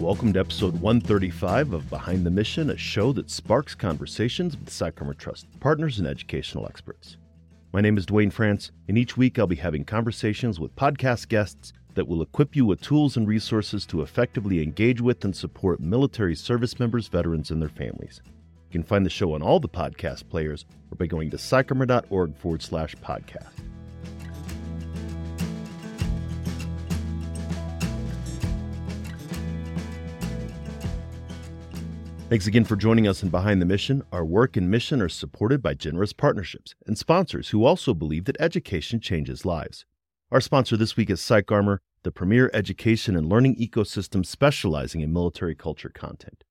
Welcome to episode 135 of Behind the Mission, a show that sparks conversations with PsychArmor Trust partners and educational experts. My name is Duane France, and each week I'll be having conversations with podcast guests that will equip you with tools and resources to effectively engage with and support military service members, veterans, and their families. You can find the show on all the podcast players or by going to psycharmor.org forward slash podcast. Thanks again for joining us in Behind the Mission. Our work and mission are supported by generous partnerships and sponsors who also believe that education changes lives. Our sponsor this week is PsychArmor, the premier education and learning ecosystem specializing in military culture content.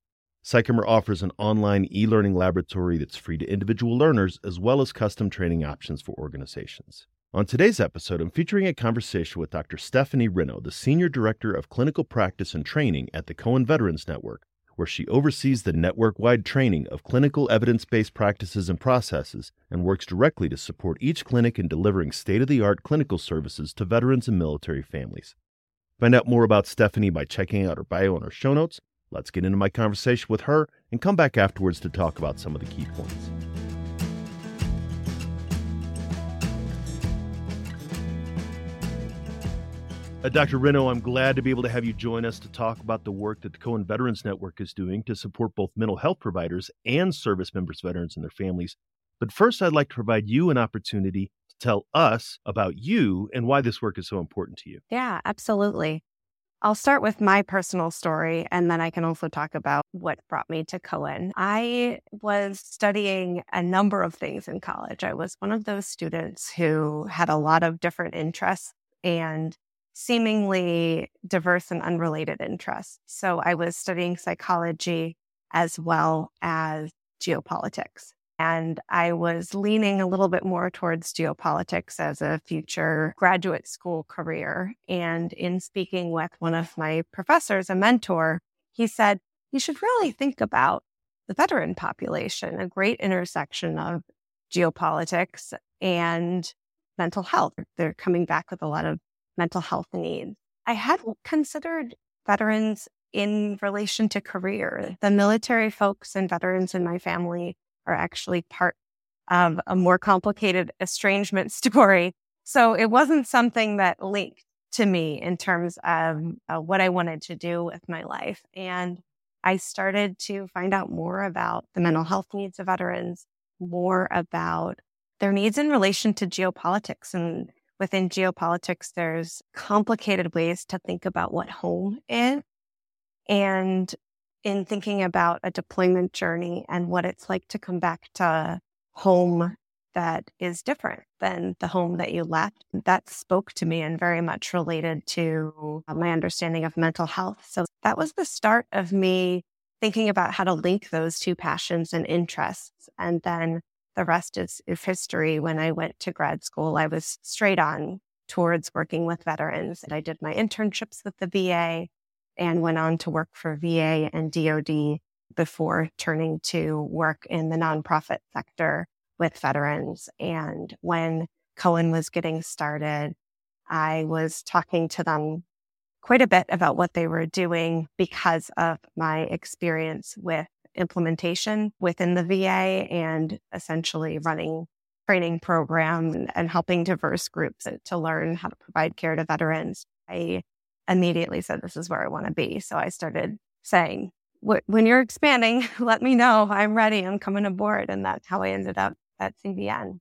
PsychArmor offers an online e learning laboratory that's free to individual learners as well as custom training options for organizations. On today's episode, I'm featuring a conversation with Dr. Stephanie Renno, the Senior Director of Clinical Practice and Training at the Cohen Veterans Network, where she oversees the network wide training of clinical evidence based practices and processes and works directly to support each clinic in delivering state of the art clinical services to veterans and military families. Find out more about Stephanie by checking out her bio in our show notes. Let's get into my conversation with her and come back afterwards to talk about some of the key points. Uh, Dr. Renno, I'm glad to be able to have you join us to talk about the work that the Cohen Veterans Network is doing to support both mental health providers and service members, veterans, and their families. But first, I'd like to provide you an opportunity to tell us about you and why this work is so important to you. Yeah, absolutely. I'll start with my personal story, and then I can also talk about what brought me to Cohen. I was studying a number of things in college. I was one of those students who had a lot of different interests and seemingly diverse and unrelated interests. So I was studying psychology as well as geopolitics. And I was leaning a little bit more towards geopolitics as a future graduate school career. And in speaking with one of my professors, a mentor, he said, You should really think about the veteran population, a great intersection of geopolitics and mental health. They're coming back with a lot of mental health needs. I hadn't considered veterans in relation to career. The military folks and veterans in my family are actually part of a more complicated estrangement story. So it wasn't something that linked to me in terms of uh, what I wanted to do with my life. And I started to find out more about the mental health needs of veterans, more about their needs in relation to geopolitics and within geopolitics, there's complicated ways to think about what home is. And in thinking about a deployment journey and what it's like to come back to home that is different than the home that you left, that spoke to me and very much related to my understanding of mental health. So that was the start of me thinking about how to link those two passions and interests. And then the rest is, is history. When I went to grad school, I was straight on towards working with veterans. And I did my internships with the VA and went on to work for VA and DoD before turning to work in the nonprofit sector with veterans. And when Cohen was getting started, I was talking to them quite a bit about what they were doing because of my experience with implementation within the VA and essentially running training program and helping diverse groups to learn how to provide care to veterans. I immediately said, this is where I want to be. So I started saying, when you're expanding, let me know. I'm ready. I'm coming aboard. And that's how I ended up at CVN.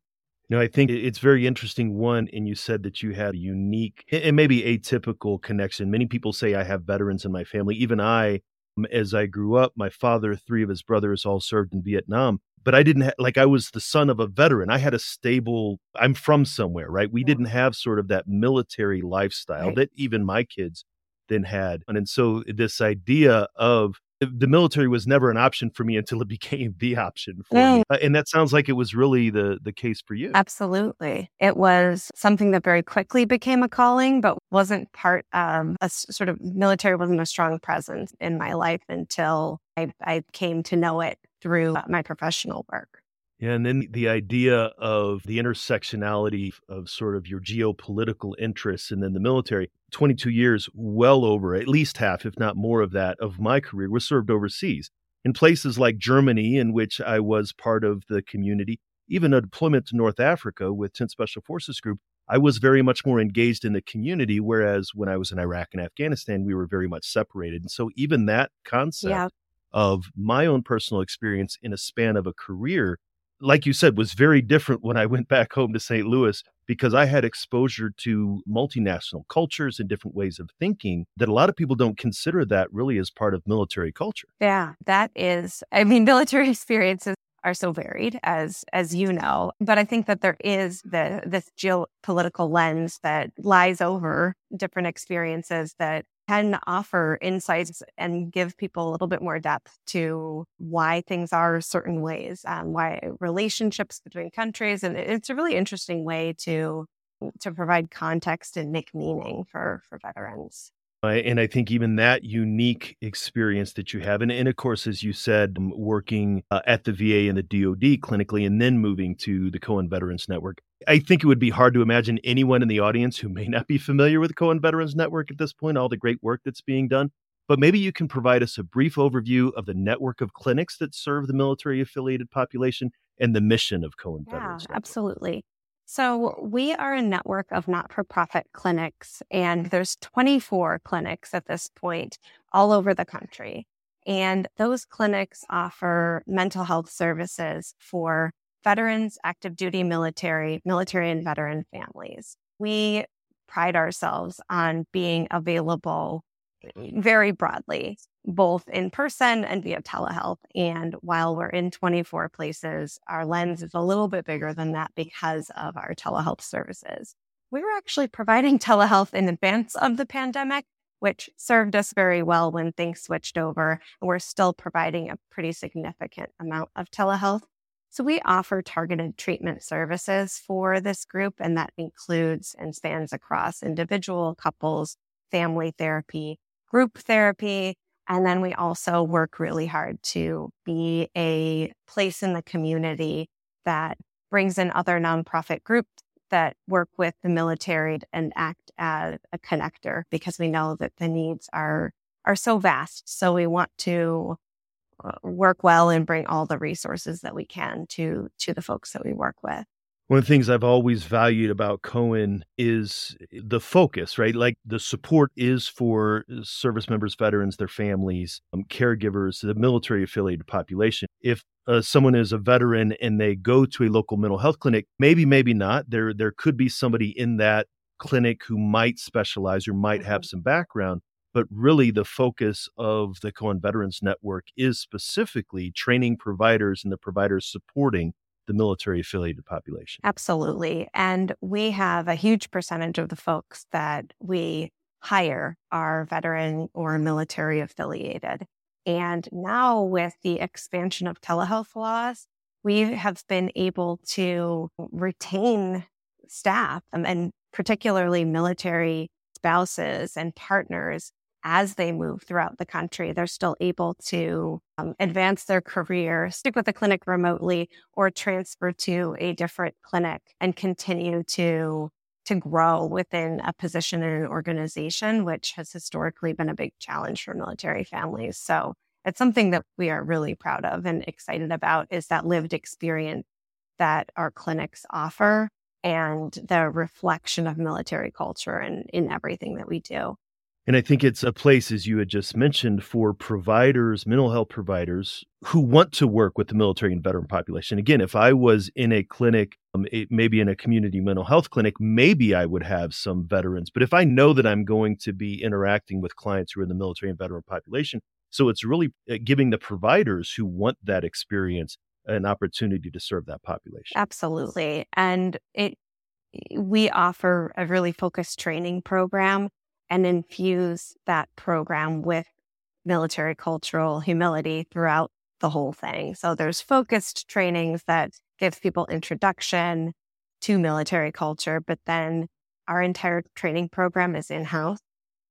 No, I think it's very interesting. One, and you said that you had a unique and maybe atypical connection. Many people say I have veterans in my family. Even I as I grew up, my father, three of his brothers all served in Vietnam. But I didn't ha- like I was the son of a veteran. I had a stable. I'm from somewhere, right? We yeah. didn't have sort of that military lifestyle right. that even my kids then had. And, and so this idea of the military was never an option for me until it became the option for mm. me. Uh, and that sounds like it was really the the case for you. Absolutely. It was something that very quickly became a calling, but wasn't part of a sort of military wasn't a strong presence in my life until I, I came to know it through my professional work. And then the idea of the intersectionality of sort of your geopolitical interests and then the military. 22 years, well over at least half, if not more of that, of my career was served overseas in places like Germany, in which I was part of the community, even a deployment to North Africa with 10th Special Forces Group. I was very much more engaged in the community, whereas when I was in Iraq and Afghanistan, we were very much separated. And so, even that concept yeah. of my own personal experience in a span of a career like you said, was very different when I went back home to St. Louis because I had exposure to multinational cultures and different ways of thinking that a lot of people don't consider that really as part of military culture. Yeah, that is, I mean, military experiences are so varied as as you know but i think that there is the this geopolitical lens that lies over different experiences that can offer insights and give people a little bit more depth to why things are certain ways, um, why relationships between countries, and it's a really interesting way to to provide context and make meaning for for veterans. And I think even that unique experience that you have, and, and of course, as you said, working uh, at the VA and the DoD clinically, and then moving to the Cohen Veterans Network, I think it would be hard to imagine anyone in the audience who may not be familiar with the Cohen Veterans Network at this point, all the great work that's being done. But maybe you can provide us a brief overview of the network of clinics that serve the military affiliated population and the mission of Cohen yeah, Veterans. Network. Absolutely. So, we are a network of not for profit clinics, and there's 24 clinics at this point all over the country. And those clinics offer mental health services for veterans, active duty military, military and veteran families. We pride ourselves on being available eh, very broadly, both in person and via telehealth. And while we're in 24 places, our lens is a little bit bigger than that because of our telehealth services. We were actually providing telehealth in advance of the pandemic, which served us very well when things switched over. We're still providing a pretty significant amount of telehealth. So we offer targeted treatment services for this group, and that includes and spans across individual, couples, family therapy, group therapy. And then we also work really hard to be a place in the community that brings in other nonprofit groups that work with the military and act as a connector because we know that the needs are are so vast. So we want to uh, work well and bring all the resources that we can to to the folks that we work with. One of the things I've always valued about Cohen is the focus, right? Like the support is for service members, veterans, their families, um, caregivers, the military affiliated population. If uh, someone is a veteran and they go to a local mental health clinic, maybe, maybe not. There, there could be somebody in that clinic who might specialize or might have mm-hmm. some background but really the focus of the Cohen Veterans Network is specifically training providers and the providers supporting the military affiliated population. Absolutely. And we have a huge percentage of the folks that we hire are veteran or military affiliated. And now with the expansion of telehealth laws, we have been able to retain staff um, and particularly military spouses and partners as they move throughout the country, they're still able to um, advance their career, stick with the clinic remotely, or transfer to a different clinic and continue to to grow within a position in an organization, which has historically been a big challenge for military families. So it's something that we are really proud of and excited about is that lived experience that our clinics offer and the reflection of military culture in, in everything that we do. And I think it's a place, as you had just mentioned, for providers, mental health providers who want to work with the military and veteran population. Again, if I was in a clinic, um, it, maybe in a community mental health clinic, maybe I would have some veterans. But if I know that I'm going to be interacting with clients who are in the military and veteran population, so it's really uh, giving the providers who want that experience an opportunity to serve that population. Absolutely. And it we offer a really focused training program and infuse that program with military cultural humility throughout the whole thing. So there's focused trainings that gives people introduction to military culture, but then our entire training program is in-house.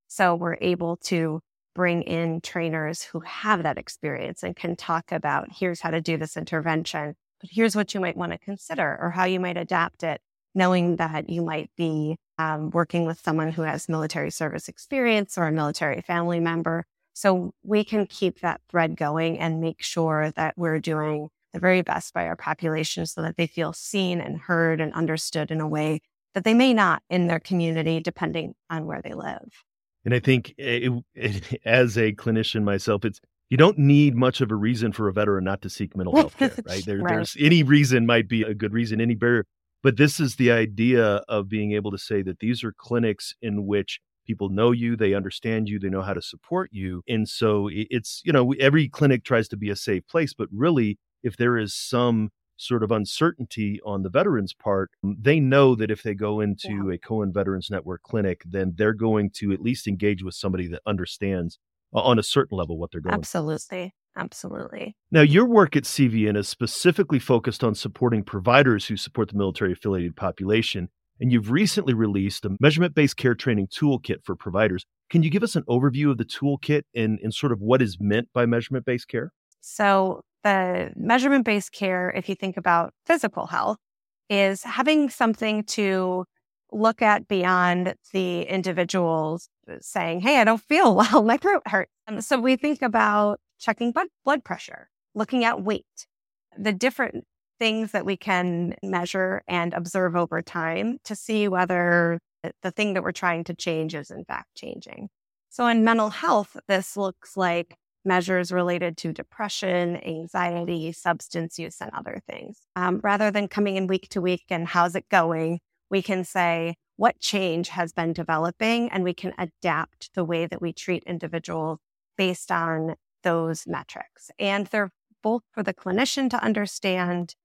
So we're able to bring in trainers who have that experience and can talk about here's how to do this intervention but here's what you might want to consider or how you might adapt it, knowing that you might be um, working with someone who has military service experience or a military family member. So we can keep that thread going and make sure that we're doing the very best by our population so that they feel seen and heard and understood in a way that they may not in their community, depending on where they live. And I think it, it, as a clinician myself, it's you don't need much of a reason for a veteran not to seek mental health care, right? There, right? There's any reason might be a good reason, any barrier. But this is the idea of being able to say that these are clinics in which people know you, they understand you, they know how to support you. And so it's, you know, every clinic tries to be a safe place, but really, if there is some sort of uncertainty on the veterans part um, they know that if they go into yeah. a cohen veterans network clinic then they're going to at least engage with somebody that understands on a certain level what they're going absolutely absolutely now your work at cvn is specifically focused on supporting providers who support the military affiliated population and you've recently released a measurement based care training toolkit for providers can you give us an overview of the toolkit and, and sort of what is meant by measurement based care so the measurement based care if you think about physical health is having something to look at beyond the individuals saying, Hey, I don't feel well. My throat hurts. Um, so we think about checking blood, pressure, looking at weight, the different things that we can measure and observe over time to see whether the thing that we're trying to change is in fact changing. So in mental health, this looks like measures related to depression, anxiety, substance use, and other things. Um, rather than coming in week to week and how's it going, we can say what change has been developing and we can adapt the way that we treat individuals based on those metrics. And they're both for the clinician to understand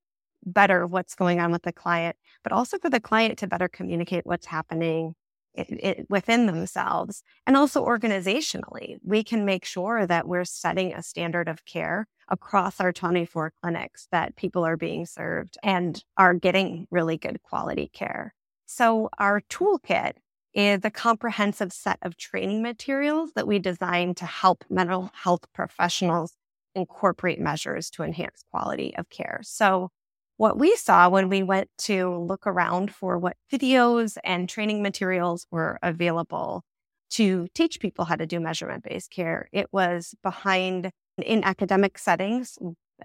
better what's going on with the client, but also for the client to better communicate what's happening it, it, within themselves. And also organizationally, we can make sure that we're setting a standard of care across our 24 clinics that people are being served and are getting really good quality care. So our toolkit is a comprehensive set of training materials that we designed to help mental health professionals incorporate measures to enhance quality of care. So what we saw when we went to look around for what videos and training materials were available to teach people how to do measurement based care, it was behind in academic settings,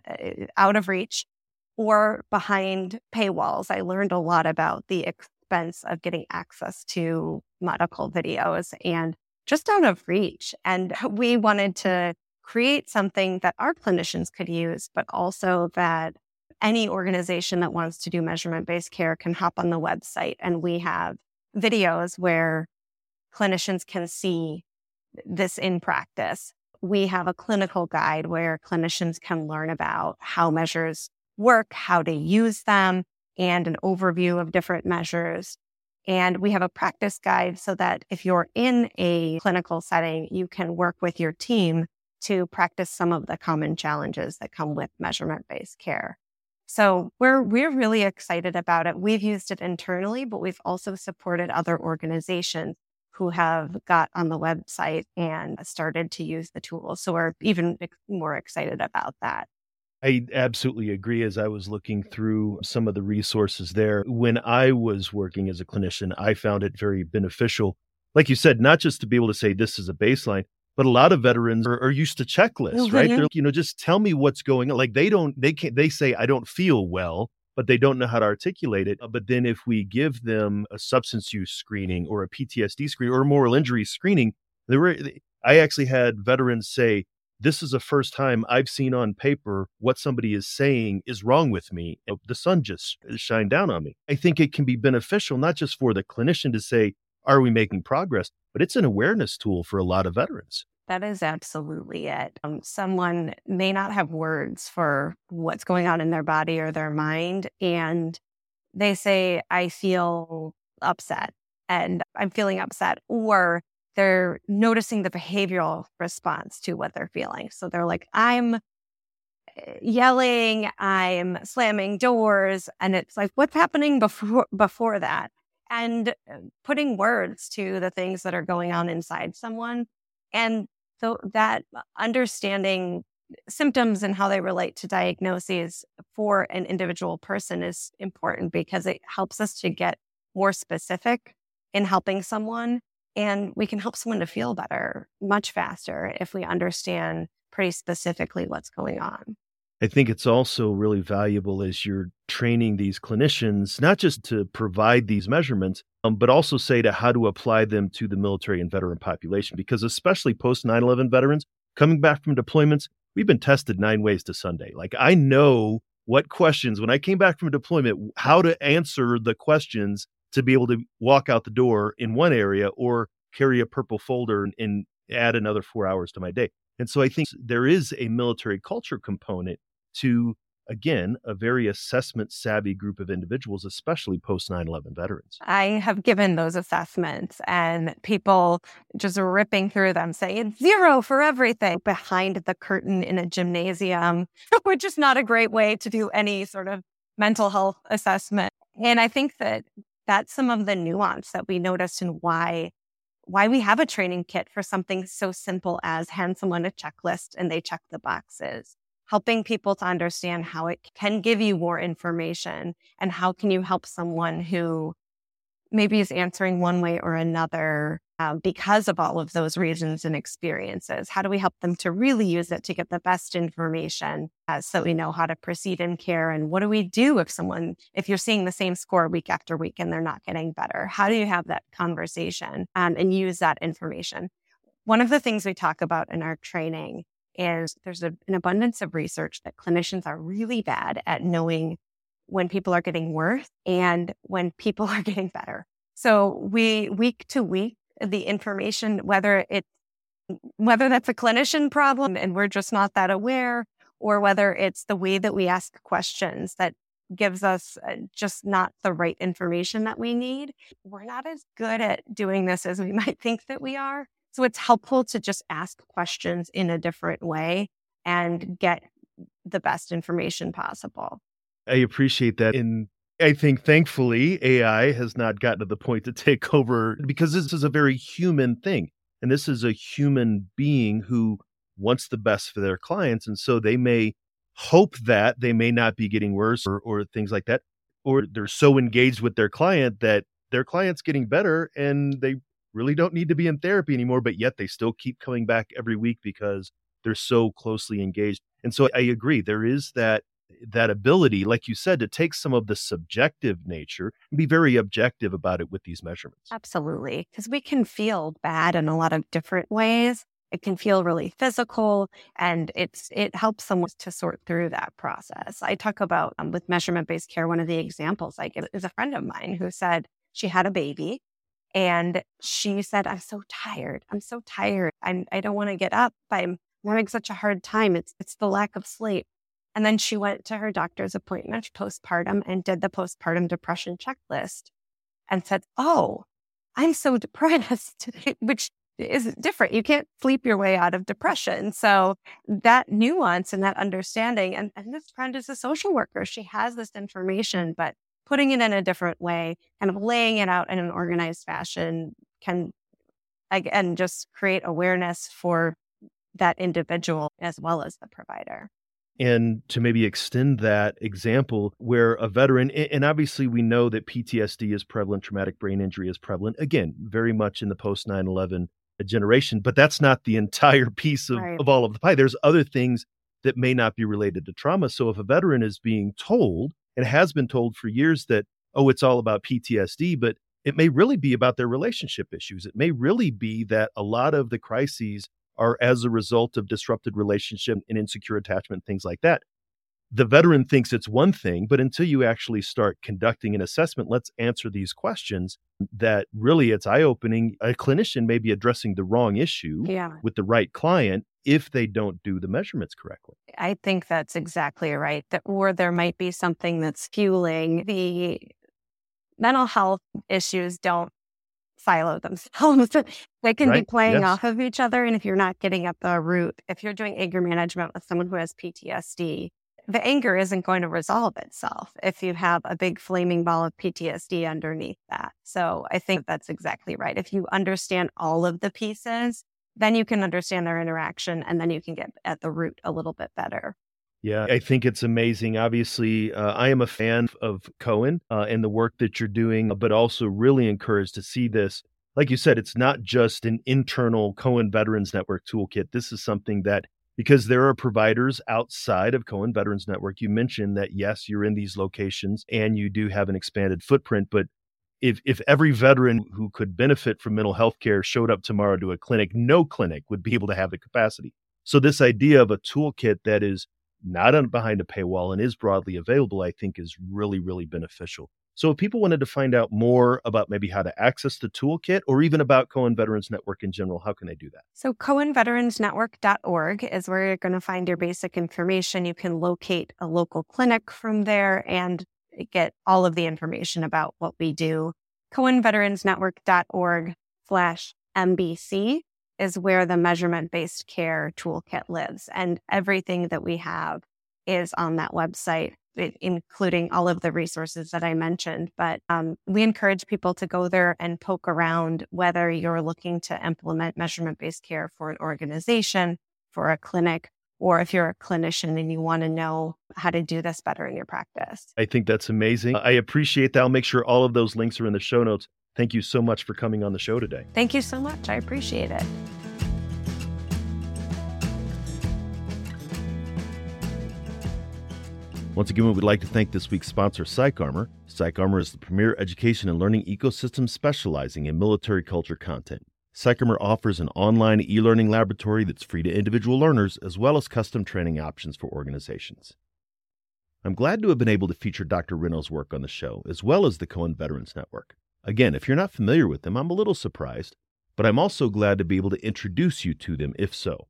uh, out of reach, or behind paywalls. I learned a lot about the expense of getting access to medical videos and just out of reach. And we wanted to create something that our clinicians could use, but also that any organization that wants to do measurement based care can hop on the website and we have videos where clinicians can see this in practice. We have a clinical guide where clinicians can learn about how measures work, how to use them, and an overview of different measures. And we have a practice guide so that if you're in a clinical setting, you can work with your team to practice some of the common challenges that come with measurement based care. So we're we're really excited about it. We've used it internally, but we've also supported other organizations who have got on the website and started to use the tool. So we're even more excited about that. I absolutely agree. As I was looking through some of the resources there, when I was working as a clinician, I found it very beneficial. Like you said, not just to be able to say this is a baseline, but a lot of veterans are, are used to checklists, mm-hmm. right? They're, you know, just tell me what's going on. Like they don't, they can't, they say, I don't feel well, but they don't know how to articulate it. But then if we give them a substance use screening or a PTSD screening or a moral injury screening, there were, I actually had veterans say, this is the first time I've seen on paper what somebody is saying is wrong with me. The sun just shined down on me. I think it can be beneficial, not just for the clinician to say, are we making progress? But it's an awareness tool for a lot of veterans. That is absolutely it. Um, someone may not have words for what's going on in their body or their mind. And they say, I feel upset and I'm feeling upset. Or they're noticing the behavioral response to what they're feeling. So they're like, I'm eh, yelling, I'm slamming doors. And it's like, what's happening before, before that? and uh, putting words to the things that are going on inside someone. And so that understanding symptoms and how they relate to diagnoses for an individual person is important because it helps us to get more specific in helping someone. And we can help someone to feel better much faster if we understand pretty specifically what's going on. I think it's also really valuable as you're training these clinicians, not just to provide these measurements, um, but also say to how to apply them to the military and veteran population. Because especially post 9 11 veterans coming back from deployments, we've been tested nine ways to Sunday. Like I know what questions, when I came back from a deployment, how to answer the questions to be able to walk out the door in one area or carry a purple folder and, and add another four hours to my day. And so I think there is a military culture component to again, a very assessment savvy group of individuals, especially post 9 11 veterans. I have given those assessments and people just ripping through them saying zero for everything behind the curtain in a gymnasium, which is not a great way to do any sort of mental health assessment. And I think that that's some of the nuance that we noticed and why why we have a training kit for something so simple as hand someone a checklist and they check the boxes. Helping people to understand how it can give you more information and how can you help someone who maybe is answering one way or another uh, because of all of those reasons and experiences how do we help them to really use it to get the best information uh, so we know how to proceed in care? And what do we do if someone if you're seeing the same score week after week and they're not getting better? How do you have that conversation um, and use that information? One of the things we talk about in our training is there's a, an abundance of research that clinicians are really bad at knowing when people are getting worse and when people are getting better. So we week to week, the information, whether it whether that's a clinician problem and we're just not that aware, or whether it's the way that we ask questions that gives us uh, just not the right information that we need. We're not as good at doing this as we might think that we are. So it's helpful to just ask questions in a different way and get the best information possible. I appreciate that. And I think thankfully AI has not gotten to the point to take over because this is a very human thing. And this is a human being who wants the best for their clients. And so they may hope that they may not be getting worse or, or things like that. Or they're so engaged with their client that their client's getting better and they really don't need to be in therapy anymore, but yet they still keep coming back every week because they're so closely engaged. And so I agree, there is that that ability, like you said, to take some of the subjective nature and be very objective about it with these measurements. Absolutely. Because we can feel bad in a lot of different ways. It can feel really physical and it's it helps someone to sort through that process. I talk about um, with measurement based care, one of the examples I give is a friend of mine who said she had a baby and she said, I'm so tired. I'm so tired. I'm, I don't want to get up. I'm having such a hard time. It's, it's the lack of sleep. And then she went to her doctor's appointment postpartum and did the postpartum depression checklist and said, Oh, I'm so depressed, which is different. You can't sleep your way out of depression. So that nuance and that understanding, and, and this friend is a social worker. She has this information, but putting it in a different way, kind of laying it out in an organized fashion can, again, just create awareness for that individual as well as the provider. And to maybe extend that example where a veteran, and obviously we know that PTSD is prevalent, traumatic brain injury is prevalent, again, very much in the post 9 11 generation, but that's not the entire piece of, right. of all of the pie. There's other things that may not be related to trauma. So if a veteran is being told and has been told for years that, oh, it's all about PTSD, but it may really be about their relationship issues. It may really be that a lot of the crises are as a result of disrupted relationship and insecure attachment, things like that. The veteran thinks it's one thing, but until you actually start conducting an assessment, let's answer these questions that really it's eye opening. A clinician may be addressing the wrong issue yeah. with the right client if they don't do the measurements correctly. I think that's exactly right. That, or there might be something that's fueling the mental health issues don't silo themselves. they can right. be playing yes. off of each other. And if you're not getting at the root, if you're doing anger management with someone who has PTSD, the anger isn't going to resolve itself if you have a big flaming ball of PTSD underneath that. So I think that's exactly right. If you understand all of the pieces, then you can understand their interaction and then you can get at the root a little bit better. Yeah, I think it's amazing. Obviously, uh, I am a fan of Cohen uh, and the work that you're doing, but also really encouraged to see this. Like you said, it's not just an internal Cohen Veterans Network toolkit. This is something that, because there are providers outside of Cohen Veterans Network, you mentioned that yes, you're in these locations and you do have an expanded footprint, but if if every veteran who could benefit from mental health care showed up tomorrow to a clinic, no clinic would be able to have the capacity. So this idea of a toolkit that is not on, behind a paywall and is broadly available, I think is really, really beneficial. So if people wanted to find out more about maybe how to access the toolkit or even about Cohen Veterans Network in general, how can they do that? So CohenVeteransNetwork.org is where you're going to find your basic information. You can locate a local clinic from there and get all of the information about what we do. CohenVeteransNetwork.org slash MBC is where the measurement based care toolkit lives. And everything that we have is on that website, including all of the resources that I mentioned. But um, we encourage people to go there and poke around whether you're looking to implement measurement based care for an organization, for a clinic, or if you're a clinician and you want to know how to do this better in your practice. I think that's amazing. I appreciate that. I'll make sure all of those links are in the show notes. Thank you so much for coming on the show today. Thank you so much. I appreciate it. Once again, we would like to thank this week's sponsor, PsychArmor. PsychArmor is the premier education and learning ecosystem specializing in military culture content. PsychArmor offers an online e learning laboratory that's free to individual learners as well as custom training options for organizations. I'm glad to have been able to feature Dr. Renno's work on the show, as well as the Cohen Veterans Network. Again, if you're not familiar with them, I'm a little surprised, but I'm also glad to be able to introduce you to them if so.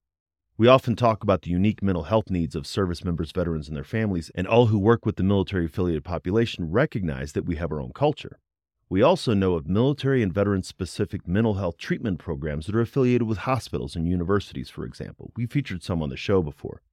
We often talk about the unique mental health needs of service members, veterans, and their families, and all who work with the military affiliated population recognize that we have our own culture. We also know of military and veteran specific mental health treatment programs that are affiliated with hospitals and universities, for example. We featured some on the show before.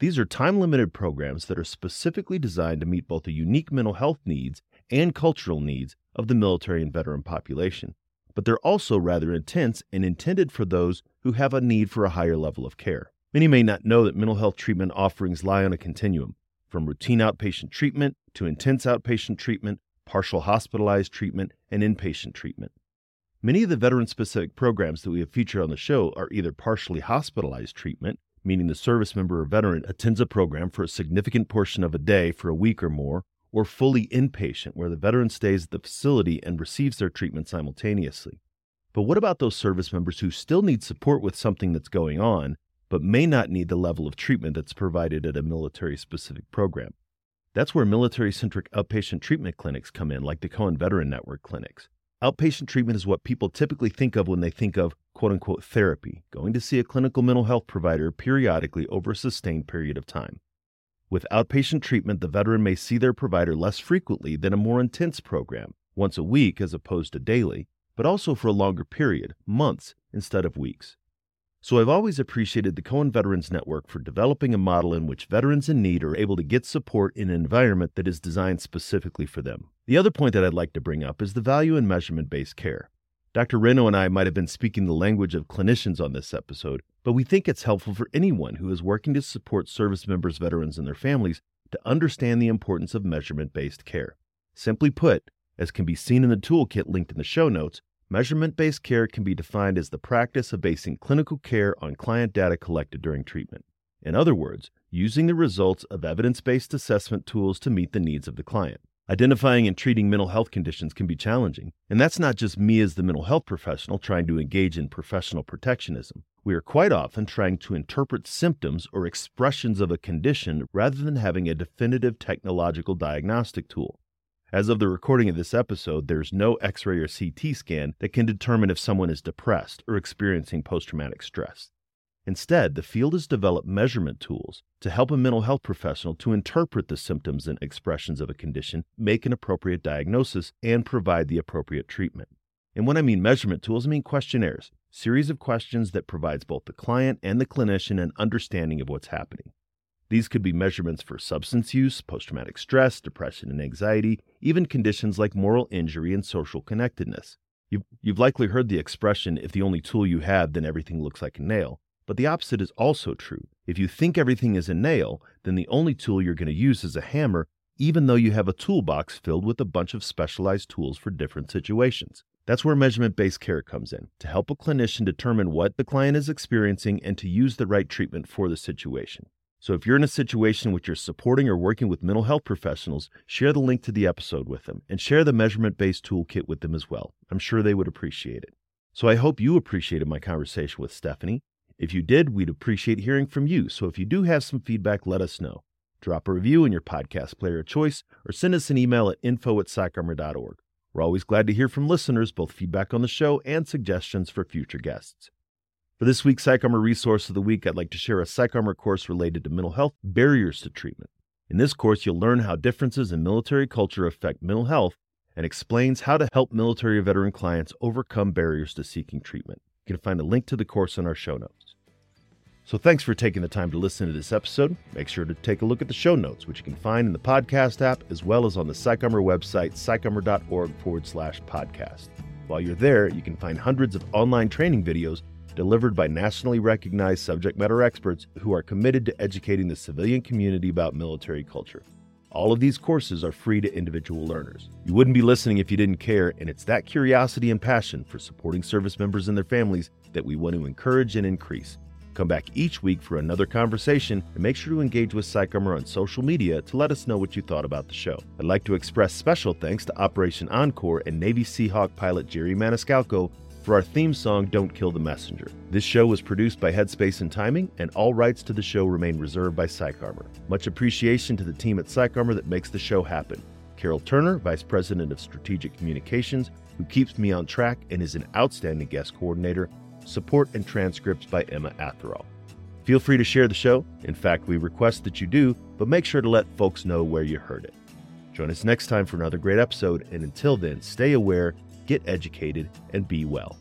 These are time limited programs that are specifically designed to meet both the unique mental health needs and cultural needs of the military and veteran population, but they're also rather intense and intended for those who have a need for a higher level of care. Many may not know that mental health treatment offerings lie on a continuum, from routine outpatient treatment to intense outpatient treatment, partial hospitalized treatment, and inpatient treatment. Many of the veteran specific programs that we have featured on the show are either partially hospitalized treatment, meaning the service member or veteran attends a program for a significant portion of a day for a week or more, or fully inpatient, where the veteran stays at the facility and receives their treatment simultaneously. But what about those service members who still need support with something that's going on, but may not need the level of treatment that's provided at a military specific program? That's where military centric outpatient treatment clinics come in, like the Cohen Veteran Network clinics. Outpatient treatment is what people typically think of when they think of quote unquote therapy, going to see a clinical mental health provider periodically over a sustained period of time. With outpatient treatment, the veteran may see their provider less frequently than a more intense program, once a week as opposed to daily, but also for a longer period, months instead of weeks. So I've always appreciated the Cohen Veterans Network for developing a model in which veterans in need are able to get support in an environment that is designed specifically for them. The other point that I'd like to bring up is the value in measurement based care. Dr. Renno and I might have been speaking the language of clinicians on this episode, but we think it's helpful for anyone who is working to support service members, veterans, and their families to understand the importance of measurement based care. Simply put, as can be seen in the toolkit linked in the show notes, measurement based care can be defined as the practice of basing clinical care on client data collected during treatment. In other words, using the results of evidence based assessment tools to meet the needs of the client. Identifying and treating mental health conditions can be challenging, and that's not just me as the mental health professional trying to engage in professional protectionism. We are quite often trying to interpret symptoms or expressions of a condition rather than having a definitive technological diagnostic tool. As of the recording of this episode, there's no x ray or CT scan that can determine if someone is depressed or experiencing post traumatic stress. Instead, the field has developed measurement tools to help a mental health professional to interpret the symptoms and expressions of a condition, make an appropriate diagnosis, and provide the appropriate treatment. And when I mean measurement tools, I mean questionnaires, series of questions that provides both the client and the clinician an understanding of what's happening. These could be measurements for substance use, post traumatic stress, depression and anxiety, even conditions like moral injury and social connectedness. You've, you've likely heard the expression, if the only tool you have, then everything looks like a nail. But the opposite is also true. If you think everything is a nail, then the only tool you're going to use is a hammer, even though you have a toolbox filled with a bunch of specialized tools for different situations. That's where measurement based care comes in to help a clinician determine what the client is experiencing and to use the right treatment for the situation. So if you're in a situation which you're supporting or working with mental health professionals, share the link to the episode with them and share the measurement based toolkit with them as well. I'm sure they would appreciate it. So I hope you appreciated my conversation with Stephanie. If you did, we'd appreciate hearing from you. So if you do have some feedback, let us know. Drop a review in your podcast player of choice or send us an email at info at psycharmor.org. We're always glad to hear from listeners, both feedback on the show and suggestions for future guests. For this week's PsychArmor Resource of the Week, I'd like to share a PsychArmor course related to mental health barriers to treatment. In this course, you'll learn how differences in military culture affect mental health and explains how to help military veteran clients overcome barriers to seeking treatment. You can find a link to the course in our show notes. So thanks for taking the time to listen to this episode. Make sure to take a look at the show notes, which you can find in the podcast app as well as on the PsychArmor website, psycharmor.org forward slash podcast. While you're there, you can find hundreds of online training videos delivered by nationally recognized subject matter experts who are committed to educating the civilian community about military culture. All of these courses are free to individual learners. You wouldn't be listening if you didn't care, and it's that curiosity and passion for supporting service members and their families that we want to encourage and increase. Come back each week for another conversation and make sure to engage with PsychArmor on social media to let us know what you thought about the show. I'd like to express special thanks to Operation Encore and Navy Seahawk pilot Jerry Maniscalco for our theme song, Don't Kill the Messenger. This show was produced by Headspace and Timing, and all rights to the show remain reserved by PsychArmor. Much appreciation to the team at PsychArmor that makes the show happen. Carol Turner, Vice President of Strategic Communications, who keeps me on track and is an outstanding guest coordinator. Support and transcripts by Emma Atherall. Feel free to share the show. In fact, we request that you do, but make sure to let folks know where you heard it. Join us next time for another great episode, and until then, stay aware get educated, and be well.